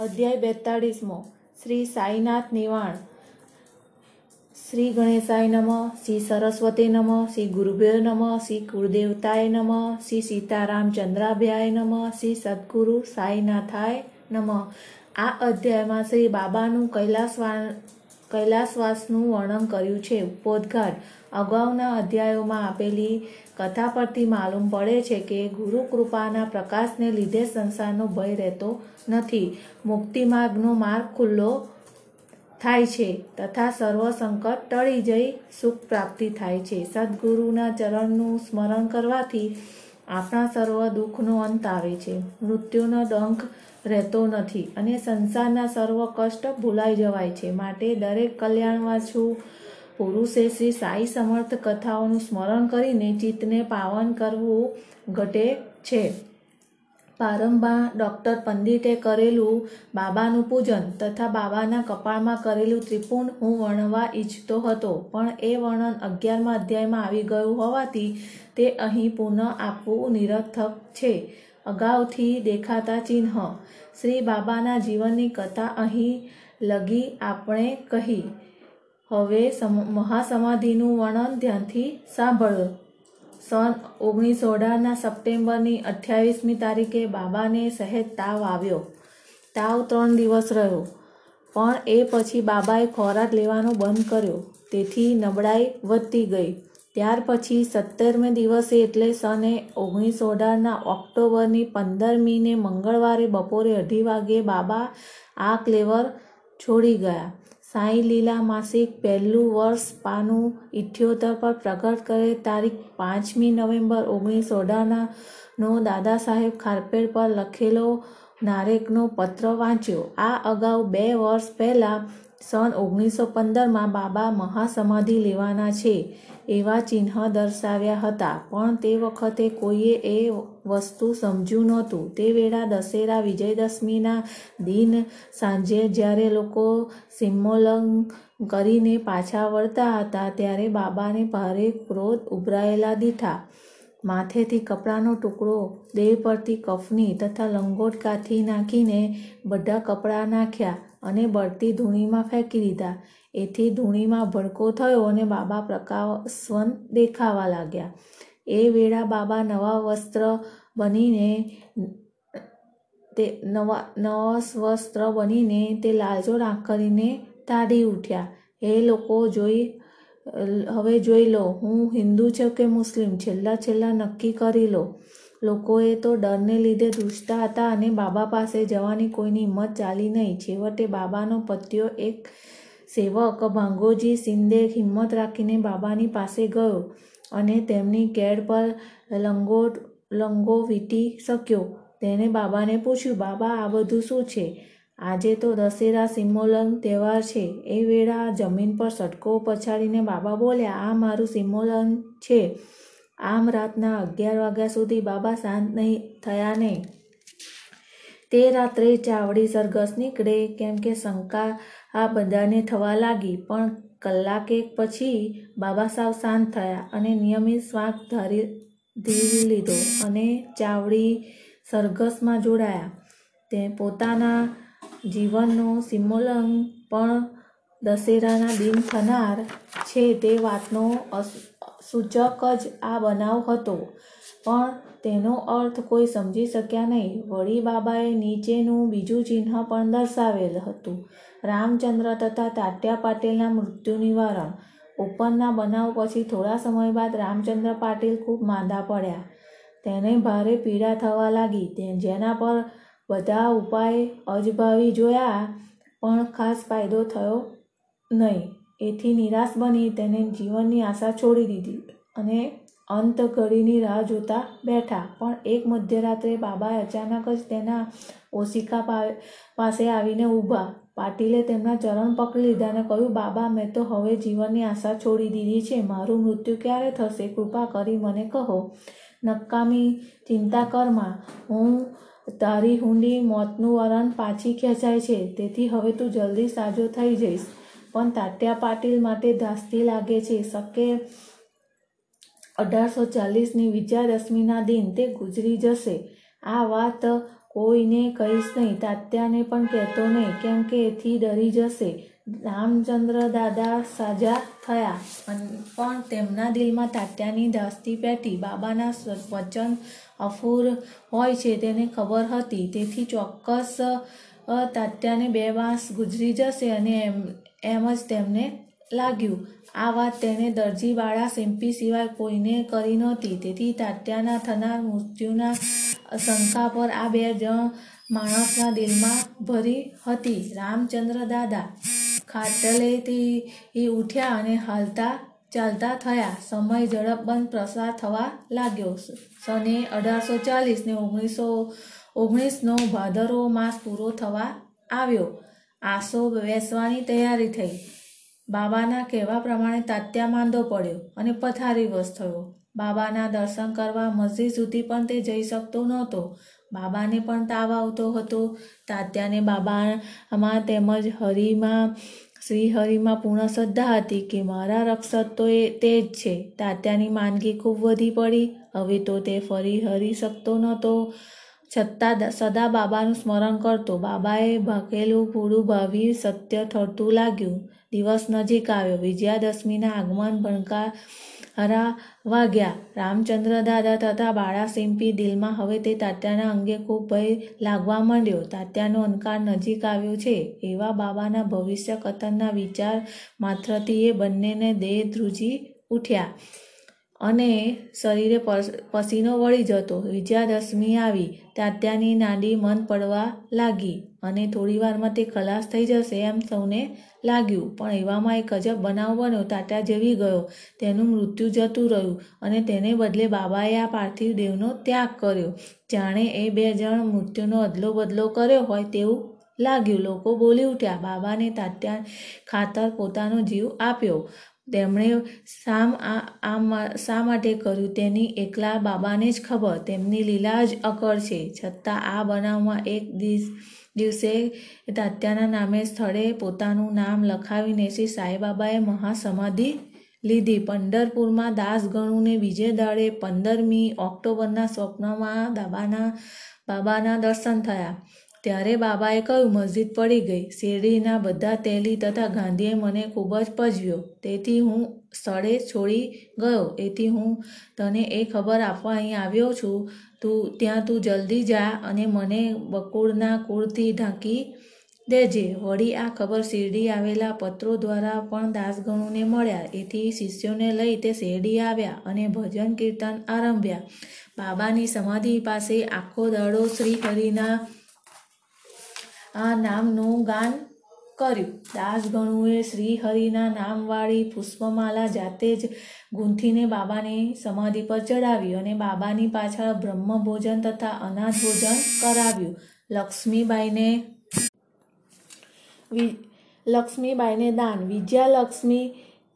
અધ્યાય બેતાળીસમો. શ્રી સાઈનાથ નિવાણ. શ્રી ગણેશાય નમઃ, શ્રી સરસ્વતી નમઃ, શ્રી ગુરુભ્યો નમઃ, શ્રી કુળદેવતાય નમઃ, શ્રી સીતારામ ચંદ્રાભ્યાય નમઃ, શ્રી સદગુરુ સાઈનાથાય નમઃ. આ અધ્યાયમાં શ્રી બાબાનું કૈલાસવા કૈલાસવાસનું વર્ણન કર્યું છે. ઉપોદઘાટ. અગાઉના અધ્યાયોમાં આપેલી કથા પરથી માલુમ પડે છે કે ગુરુ કૃપાના પ્રકાશને લીધે સંસારનો ભય રહેતો નથી. મુક્તિ માર્ગનો માર્ગ ખુલ્લો થાય છે તથા સર્વ સંકટ ટળી જઈ સુખ પ્રાપ્તિ થાય છે. સદગુરુના ચરણનું સ્મરણ કરવાથી આપણા સર્વ દુઃખનો અંત આવે છે. મૃત્યુનો ડંખ રહેતો નથી અને સંસારના સર્વ કષ્ટ ભૂલાઈ જવાય છે. માટે દરેક કલ્યાણવાસુ પુરુષે શ્રી સાઈ સમર્થ કથાઓનું સ્મરણ કરીને ચિત્તને પાવન કરવું ઘટે છે. પ્રારંભમાં ડૉક્ટર પંડિતે કરેલું બાબાનું પૂજન તથા બાબાના કપાળમાં કરેલું ત્રિપુંડ હું વર્ણવા ઈચ્છતો હતો. પણ એ વર્ણન અગિયારમા અધ્યાયમાં આવી ગયું હોવાથી તે અહીં પુનઃ આપવું નિરર્થક છે. અગાઉથી દેખાતા ચિહ્ન. શ્રી બાબાના જીવનની કથા અહીં લગી આપણે કહી. હવે મહાસમાધિનું વર્ણન ધ્યાનથી સાંભળો. સન ઓગણીસો અઢારના સપ્ટેમ્બરની અઠ્યાવીસમી તારીખે બાબાને સહેજ તાવ આવ્યો. તાવ ત્રણ દિવસ રહ્યો. પણ એ પછી બાબાએ ખોરાક લેવાનું બંધ કર્યો. તેથી નબળાઈ વધતી ગઈ. ત્યાર પછી સત્તરમે દિવસે એટલે સને ઓગણીસો અઢારના ઓક્ટોબરની પંદરમીને મંગળવારે બપોરે અઢી વાગ્યે બાબા આ ક્લેવર છોડી ગયા. સાઈ લીલા માસિક પહેલું વર્ષ પાનું ઇઠ્યોતર પર પ્રગટ કરે તારીખ પાંચમી નવેમ્બર ઓગણીસો અઢારના નો દાદા સાહેબ ખારપેડ પર લખેલો નારેકનો પત્ર વાંચ્યો. આ અગાઉ બે વર્ષ પહેલાં સન ઓગણીસો પંદરમાં બાબા મહાસમાધિ લેવાના છે એવા ચિહ્ન દર્શાવ્યા હતા. પણ તે વખતે કોઈએ એ વસ્તુ સમજ્યું નહોતું. તે વેળા દશેરા વિજયદશમીના દિન સાંજે જ્યારે લોકો સિમ્મોલંગ કરીને પાછા વળતા હતા ત્યારે બાબાને ભારે ક્રોધ ઉભરાયેલા દીઠા. માથેથી કપડાનો ટુકડો, દેહ પરથી કફની તથા લંગોટ કાથી નાખીને બધા કપડાં નાખ્યા. અને બળતી ધૂણીમાં ફેંકી દીધા. એથી ધૂણીમાં ભડકો થયો અને બાબા પ્રકાશવંત દેખાવા લાગ્યા. એ વેળા બાબા નવા વસ્ત્ર બનીને તે નવા નવા વસ્ત્ર બનીને તે લાલચોળ આંખ કરીને તાડી ઉઠ્યા. એ લોકો, જોઈ, હવે જોઈ લો, હું હિન્દુ છું કે મુસ્લિમ? છેલ્લા છેલ્લા નક્કી કરી લો. લોકોએ તો ડરને લીધે ધ્રુજતા હતા અને બાબા પાસે જવાની કોઈની હિંમત ચાલી નહીં. છેવટે બાબાનો પત્યો એક સેવક ભાંગોજી શિંદે હિંમત રાખીને બાબાની પાસે ગયો અને તેમની કેડ પર લંગો વીંટી શક્યો. તેણે બાબાને પૂછ્યું, બાબા, આ બધું શું છે? આજે તો દશેરા સિમોલન તહેવાર છે. એ વેળા જમીન પર સટકો પછાડીને બાબા બોલ્યા, આ મારું સિમોલન છે. આમ રાતના અગિયાર વાગ્યા સુધી બાબા શાંત નહીં થયા નહીં. તે રાત્રે ચાવડી સરઘસ નીકળે કેમ કે શંકા આ બધાને થવા લાગી, પણ કલાકે પછી બાબા સાવ શાંત થયા અને નિયમિત શ્વાસ ધારી ધીરી લીધો અને ચાવડી સરઘસમાં જોડાયા. તે પોતાના જીવનનો સિમોલંગ પણ દશેરાના દિન થનાર છે તે વાતનો સૂચક જ આ બનાવ હતો. પણ તેનો અર્થ કોઈ સમજી શક્યા નહીં. વળી બાબાએ નીચેનું બીજું ચિહ્ન પણ દર્શાવેલ હતું. રામચંદ્ર તથા તાત્યા પાટીલના મૃત્યુ નિવારણ. ઉપરના બનાવ પછી થોડા સમય બાદ રામચંદ્ર પાટીલ ખૂબ માંદા પડ્યા. તેને ભારે પીડા થવા લાગી. જેના પર બધા ઉપાય અજભાવી જોયા પણ ખાસ ફાયદો થયો નહીં. એથી નિરાશ બની તેને જીવનની આશા છોડી દીધી અને અંત ઘડીની રાહ જોતા બેઠા. પણ એક મધ્યરાત્રે બાબા અચાનક જ તેના ઓશિકા પાસે આવીને ઊભા. પાટીલે તેમના ચરણ પકડી લીધા અને કહ્યું, બાબા, મેં તો હવે જીવનની આશા છોડી દીધી છે. મારું મૃત્યુ ક્યારે થશે? કૃપા કરી મને કહો. નકામી ચિંતા કરમાં હું તારી હુંડી મોતનું વરણ પાછી ખેંચાય છે. તેથી હવે તું જલ્દી સાજો થઈ જઈશ. પણ તાત્યા પાટીલ માટે ધાસ્તી લાગે છે. શકે અઢારસો ચાલીસની વિજયાદશમીના દિન તે ગુજરી જશે. આ વાત કોઈને કહીશ નહીં. તાત્યાને પણ કહેતો નહીં, કેમ કે એથી ડરી જશે. રામચંદ્ર દાદા સાજા થયા પણ તેમના દિલમાં તાત્યાની ધાસ્તી પેટી. બાબાના વચન અફૂર હોય છે તેને ખબર હતી. તેથી ચોક્કસ તાત્યાને બે માસ ગુજરી જશે અને એમ એમ જ તેમને લાગ્યું. આ વાત તેણે દરજીવાળા સિમ્પી સિવાય કોઈને કરી નહોતી. તેથી તાત્યાના થનાર મૃત્યુના શંકા પર આ બે જણ માણસના દિલમાં ભરી હતી. રામચંદ્ર દાદા ખાટલેથી ઉઠ્યા અને હાલતા ચાલતા થયા. સમય ઝડપબંધ પ્રસાર થવા લાગ્યો. સને અઢારસો ચાલીસ ને ઓગણીસો ઓગણીસનો ભાદરવો માસ પૂરો થવા આવ્યો. આસો બેસવાની તૈયારી થઈ. બાબાના કહેવા પ્રમાણે તાત્યા માંદો પડ્યો અને પથારીવશ થયો. બાબાના દર્શન કરવા મસ્જિદ સુધી પણ તે જઈ શકતો નહોતો. બાબાને પણ તાવ આવતો હતો. તાત્યાને બાબામાં તેમજ હરિમાં શ્રી હરિમાં પૂર્ણ શ્રદ્ધા હતી કે મારા રક્ષક તો એ તે જ છે. તાત્યાની માંદગી ખૂબ વધી પડી. હવે તો તે ફરી હરી શકતો નહોતો. છતાં સદા બાબાનું સ્મરણ કરતો બાબાએ ભાકેલું પૂરું ભાવી સત્ય થતું લાગ્યું. દિવસ નજીક આવ્યો. વિજયાદશમીના આગમન ભણકા હરા વાગ્યા. રામચંદ્ર દાદા તથા બાળા સિમ્પી દિલમાં હવે તે તાત્યાના અંગે ખૂબ ભય લાગવા માંડ્યો. તાત્યાનો અંકાર નજીક આવ્યો છે. એવા બાબાના ભવિષ્ય કથનના વિચાર માત્રથી એ બંનેને દેહ ધ્રુજી ઉઠ્યા. અને શરીરે પસીનો વળી જતો. વિજયાદશમી આવી. તાત્યાની નાડી મન પડવા લાગી અને થોડી વારમાં તે ખલાસ થઈ જશે એમ સૌને લાગ્યું. પણ એવામાં એક અજબ બનાવ બન્યો. તાત્યા જેવી ગયો. તેનું મૃત્યુ જતું રહ્યું અને તેને બદલે બાબાએ આ પાર્થિવ દેવનો ત્યાગ કર્યો. જાણે એ બે જણ મૃત્યુનો અદલો બદલો કર્યો હોય તેવું લાગ્યું. લોકો બોલી ઉઠ્યા. બાબાને તાત્યા ખાતર પોતાનો જીવ આપ્યો. તેમણે શામ આ શા માટે કર્યું તેની એકલા બાબાને જ ખબર. તેમની લીલા જ અકળ છે. છતાં આ બનાવમાં એક દિવસે તાત્યાના નામે સ્થળે પોતાનું નામ લખાવીને શ્રી સાંઈબાબાએ મહાસમાધિ લીધી. પંઢરપુરમાં દાસગણુને બીજે દાડે પંદરમી ઓક્ટોબરના સ્વપ્નમાં દાબાના, બાબાના દર્શન થયા. ત્યારે બાબાએ કહ્યું, મસ્જિદ પડી ગઈ. શેરડીના બધા તેલી તથા ગાંધીએ મને ખૂબ જ પજવ્યો. તેથી હું સ્થળે છોડી ગયો. એથી હું તને એ ખબર આપવા અહીં આવ્યો છું. તું, ત્યાં તું જલ્દી જા અને મને બકુળના કુળથી ઢાંકી દેજે. વળી આ ખબર શેરડી આવેલા પત્રો દ્વારા પણ દાસગણુને મળ્યા. એથી શિષ્યોને લઈ તે શેરડી આવ્યા અને ભજન કીર્તન આરંભ્યા. બાબાની સમાધિ પાસે આખો દાડો શ્રી હરિના નામનું ગાન કર્યું. દાસગણુએ શ્રી હરિના નામવાળી પુષ્પમાલા જાતે જ ગૂંથીને બાબાની સમાધિ પર ચડાવી અને બાબાની પાછળ બ્રહ્મભોજન તથા અનાથ ભોજન કરાવ્યું. લક્ષ્મીબાઈને લક્ષ્મીબાઈને દાન. વિજયાલક્ષ્મી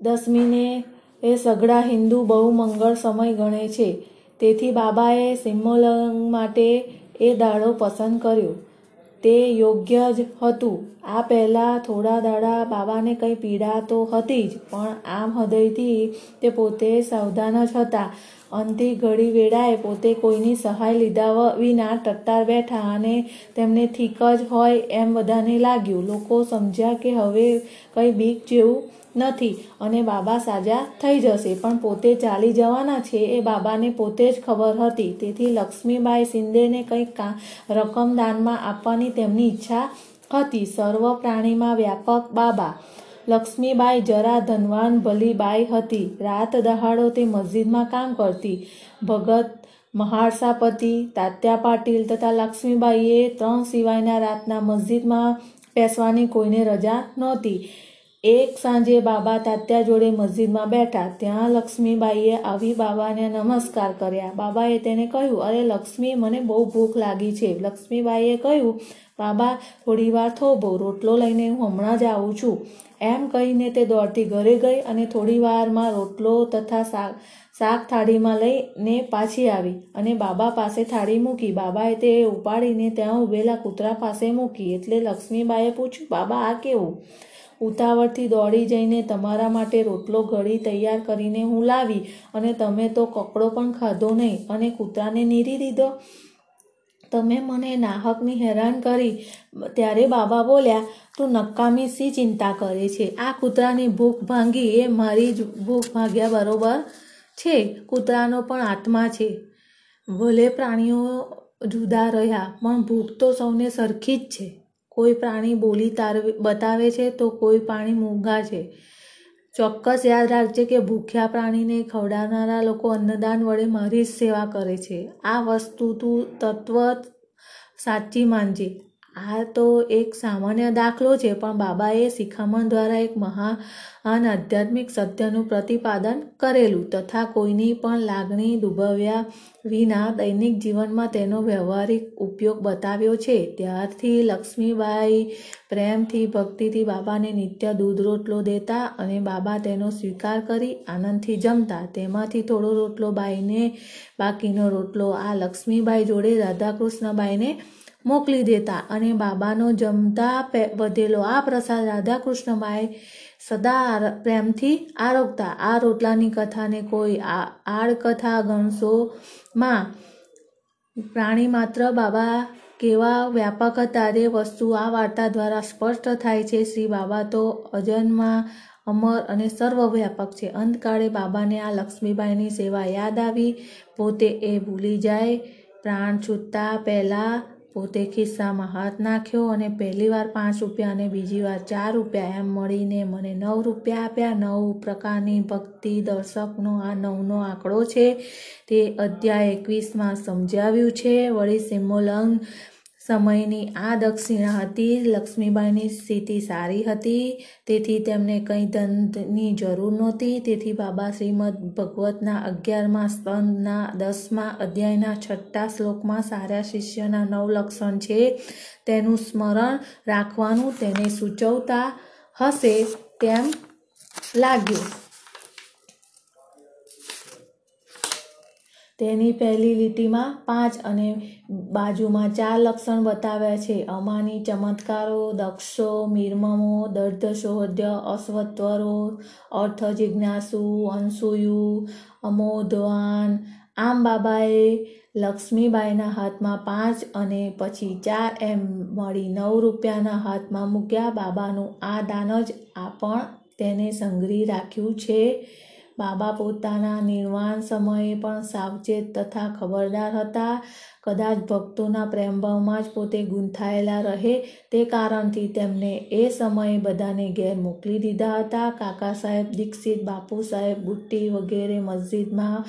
દશમીને એ સઘળા હિન્દુ બહુ મંગળ સમય ગણે છે. તેથી બાબાએ સિમ્મોલંગ માટે એ દાડો પસંદ કર્યો. તે યોગ્ય જ હતું. આ પહેલાં થોડા દાડા બાબાને કંઈ પીડા તો હતી જ, પણ આમ હૃદયથી તે પોતે સાવધાન જ હતા. અંતિ ઘડી વેળાએ પોતે કોઈની સહાય લીધા વિના ટટ્ટાર બેઠા અને તેમને ઠીક જ હોય એમ બધાને લાગ્યું. લોકો સમજ્યા કે હવે કંઈ બીક જેવું નથી અને બાબા સાજા થઈ જશે, પણ પોતે ચાલી જવાના છે એ બાબાને પોતે જ ખબર હતી. તેથી લક્ષ્મીબાઈ શિંદેને કંઈક રકમ દાનમાં આપવાની તેમની ઈચ્છા હતી. સર્વ પ્રાણીમાં વ્યાપક બાબા. લક્ષ્મીબાઈ જરા ધનવાન ભલી બાઈ હતી. રાત દહાડો તે મસ્જિદમાં કામ કરતી. ભગત મહારસાપતિ, તાત્યા પાટીલ તથા લક્ષ્મીબાઈએ ત્રણ સિવાયના રાતના મસ્જિદમાં બેસવાની કોઈને રજા નહોતી. એક સાંજે બાબા તાત્યા જોડે મસ્જિદમાં બેઠા. ત્યાં લક્ષ્મીબાઈએ આવી બાબાને નમસ્કાર કર્યા. બાબાએ તેને કહ્યું, અરે લક્ષ્મી, મને બહુ ભૂખ લાગી છે. લક્ષ્મીબાઈએ કહ્યું, બાબા, થોડી વાર થોભો, રોટલો લઈને હું હમણાં જ આવું છું. એમ કહીને તે દોડતી ઘરે ગઈ અને થોડી વારમાં રોટલો તથા શાક શાક થાળીમાં લઈને પાછી આવી અને બાબા પાસે થાળી મૂકી. બાબાએ તે ઉપાડીને ત્યાં ઉભેલા કૂતરા પાસે મૂકી. એટલે લક્ષ્મીબાઈએ પૂછ્યું, બાબા, આ કેવું? ઉતાવળથી દોડી જઈને તમારા માટે રોટલો ઘડી તૈયાર કરીને હું લાવી અને તમે તો કકડો પણ ખાધો નહીં અને કૂતરાને નીરી દીધો. તમે મને નાહકની હેરાન કરી. ત્યારે બાબા બોલ્યા, તું નકામી સી ચિંતા કરે છે. આ કૂતરાની ભૂખ ભાંગી એ મારી જ ભૂખ ભાગ્યા બરોબર છે. કૂતરાનો પણ આત્મા છે. ભલે પ્રાણીઓ જુદા રહ્યા, પણ ભૂખ તો સૌને સરખી જ છે. કોઈ પ્રાણી બોલી તારવે, બતાવે છે તો કોઈ પ્રાણી મૂંગા છે. ચોક્કસ યાદ રાખજે કે ભૂખ્યા પ્રાણીને ખવડાવનારા લોકો અન્નદાન વડે મારી જ સેવા કરે છે. આ વસ્તુ તું તત્વ સાચી માનજે. આ તો એક સામાન્ય દાખલો છે, પણ બાબાએ શિખામણ દ્વારા એક મહાન આધ્યાત્મિક સત્યનું પ્રતિપાદન કરેલું. તથા કોઈની પણ લાગણી દુભવ્યા વિના દૈનિક જીવનમાં તેનો વ્યવહારિક ઉપયોગ બતાવ્યો છે. ત્યારથી લક્ષ્મીબાઈ પ્રેમથી, ભક્તિથી બાબાને નિત્ય દૂધ રોટલો દેતા અને બાબા તેનો સ્વીકાર કરી આનંદથી જમતા. તેમાંથી થોડો રોટલો બાઈને બાકીનો રોટલો આ લક્ષ્મીબાઈ જોડે રાધાકૃષ્ણબાઈને મોકલી દેતા અને બાબાનો જમતા વધેલો આ પ્રસાદ રાધાકૃષ્ણબાઈ સદા પ્રેમથી આરોગતા. આ રોટલાની કથાને કોઈ આડકથા ગણશોમાં પ્રાણી માત્ર બાબા કેવા વ્યાપક હતા તે વસ્તુ આ વાર્તા દ્વારા સ્પષ્ટ થાય છે. શ્રી બાબા તો અજન્મા, અમર અને સર્વવ્યાપક છે. અંતકાળે બાબાને આ લક્ષ્મીબાઈની સેવા યાદ આવી. પોતે એ ભૂલી જાય. પ્રાણ છૂટતા પહેલાં પોતે ખિસ્સામાં હાથ નાખ્યો અને પહેલી વાર પાંચ રૂપિયા અને બીજી વાર ચાર રૂપિયા એમ મળીને મને નવ રૂપિયા આપ્યા. નવ પ્રકારની ભક્તિ દર્શકનો આ નવનો આંકડો છે. તે અધ્યાય એકવીસમાં સમજાવ્યું છે. વળી સિમોલંગ સમયની આ દક્ષિણા હતી. લક્ષ્મીબાઈની સ્થિતિ સારી હતી. તેથી તેમને કંઈ ધનની જરૂર નહોતી. તેથી બાબા શ્રીમદ ભગવતના અગિયારમા સ્તંભના દસમા અધ્યાયના છઠ્ઠા શ્લોકમાં સારા શિષ્યના નવ લક્ષણ છે. તેનું સ્મરણ રાખવાનું તેને સૂચવતા હશે તેમ લાગ્યું. તેની પહેલી લીટીમાં પાંચ અને બાજુમાં ચાર લક્ષણ બતાવ્યા છે. અમાની, ચમત્કારો, દક્ષો નિર્મમો દર્ધશોધ્ય અશ્વત્વરો અર્થ, જિજ્ઞાસુ, અંશુયુ, અમોધવાન આમ બાબાએ લક્ષ્મીબાઈના હાથમાં પાંચ અને પછી ચાર એમ મળી નવ રૂપિયાના હાથમાં મૂક્યા. બાબાનું આ દાન જ આ પણ તેને સંગ્રહી રાખ્યું છે. બાબા પોતાના નિર્વાણ સમયે પણ સાવચેત તથા ખબરદાર હતા. કદાચ ભક્તોના પ્રેમભાવમાં જ પોતે ગૂંથાયેલા રહે તે કારણથી તેમને એ સમયે બધાને ઘેર મોકલી દીધા હતા. કાકા સાહેબ, દીક્ષિત, બાપુ સાહેબ, બુટ્ટી વગેરે મસ્જિદમાં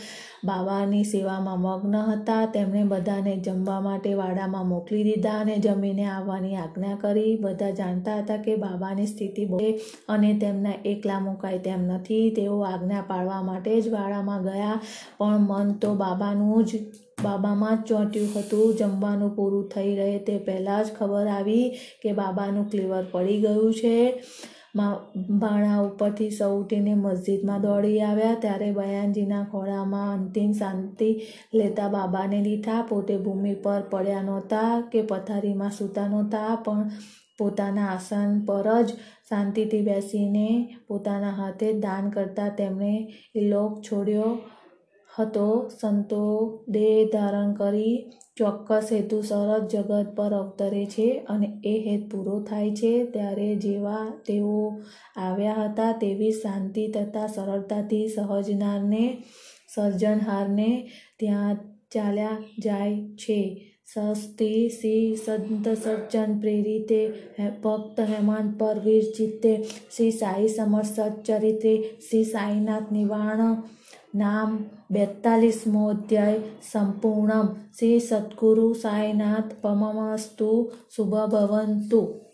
બાબાની સેવામાં મગ્ન હતા. તેમણે બધાને જમવા માટે વાડામાં મોકલી દીધા અને જમીને આવવાની આજ્ઞા કરી. બધા જાણતા હતા કે બાબાની સ્થિતિ બહુ અને તેમના એકલા મુકાય તેમ નથી. તેઓ આજ્ઞા પાડવા માટે જ વાડામાં ગયા. પણ મન તો બાબાનું જ બાબામાં જ ચોંટ્યું હતું. જમવાનું પૂરું થઈ રહે તે પહેલાં જ ખબર આવી કે બાબાનું ક્લીવર પડી ગયું છે. ભાણા ઉપરથી સૌ ઉઠીને મસ્જિદમાં દોડી આવ્યા. ત્યારે બયાનજીના ખોળામાં અંતિમ શાંતિ લેતા બાબાને લીધા. પોતે ભૂમિ પર પડ્યા નહોતા કે પથારીમાં સૂતા નહોતા, પણ પોતાના આસન પર જ શાંતિથી બેસીને પોતાના હાથે દાન કરતા તેમણે ઇલોક છોડ્યો. હતો, સંતો દેહ ધારણ કરી ચોક્કસ હેતુસર જ જગત પર અવતરે છે અને એ હેત પૂરો થાય છે. ત્યારે જેવા તેઓ આવ્યા હતા તેવી શાંતિ તથા સરળતાથી સહજનારને, સર્જનહારને ત્યાં ચાલ્યા જાય છે. સસ્તી શ્રી સંત સજ્જન પ્રેરિતે ભક્ત હેમાંત પર વીર જીતે શ્રી સાઈ સમર્થ ચરિત્રે શ્રી સાઈનાથ નિવારણ નામ બેતાલીસમો અધ્યાય સંપૂર્ણમ. શ્રી સદગુરુ સાંઈનાથ પમમસ્તુ. શુભ ભવંતુ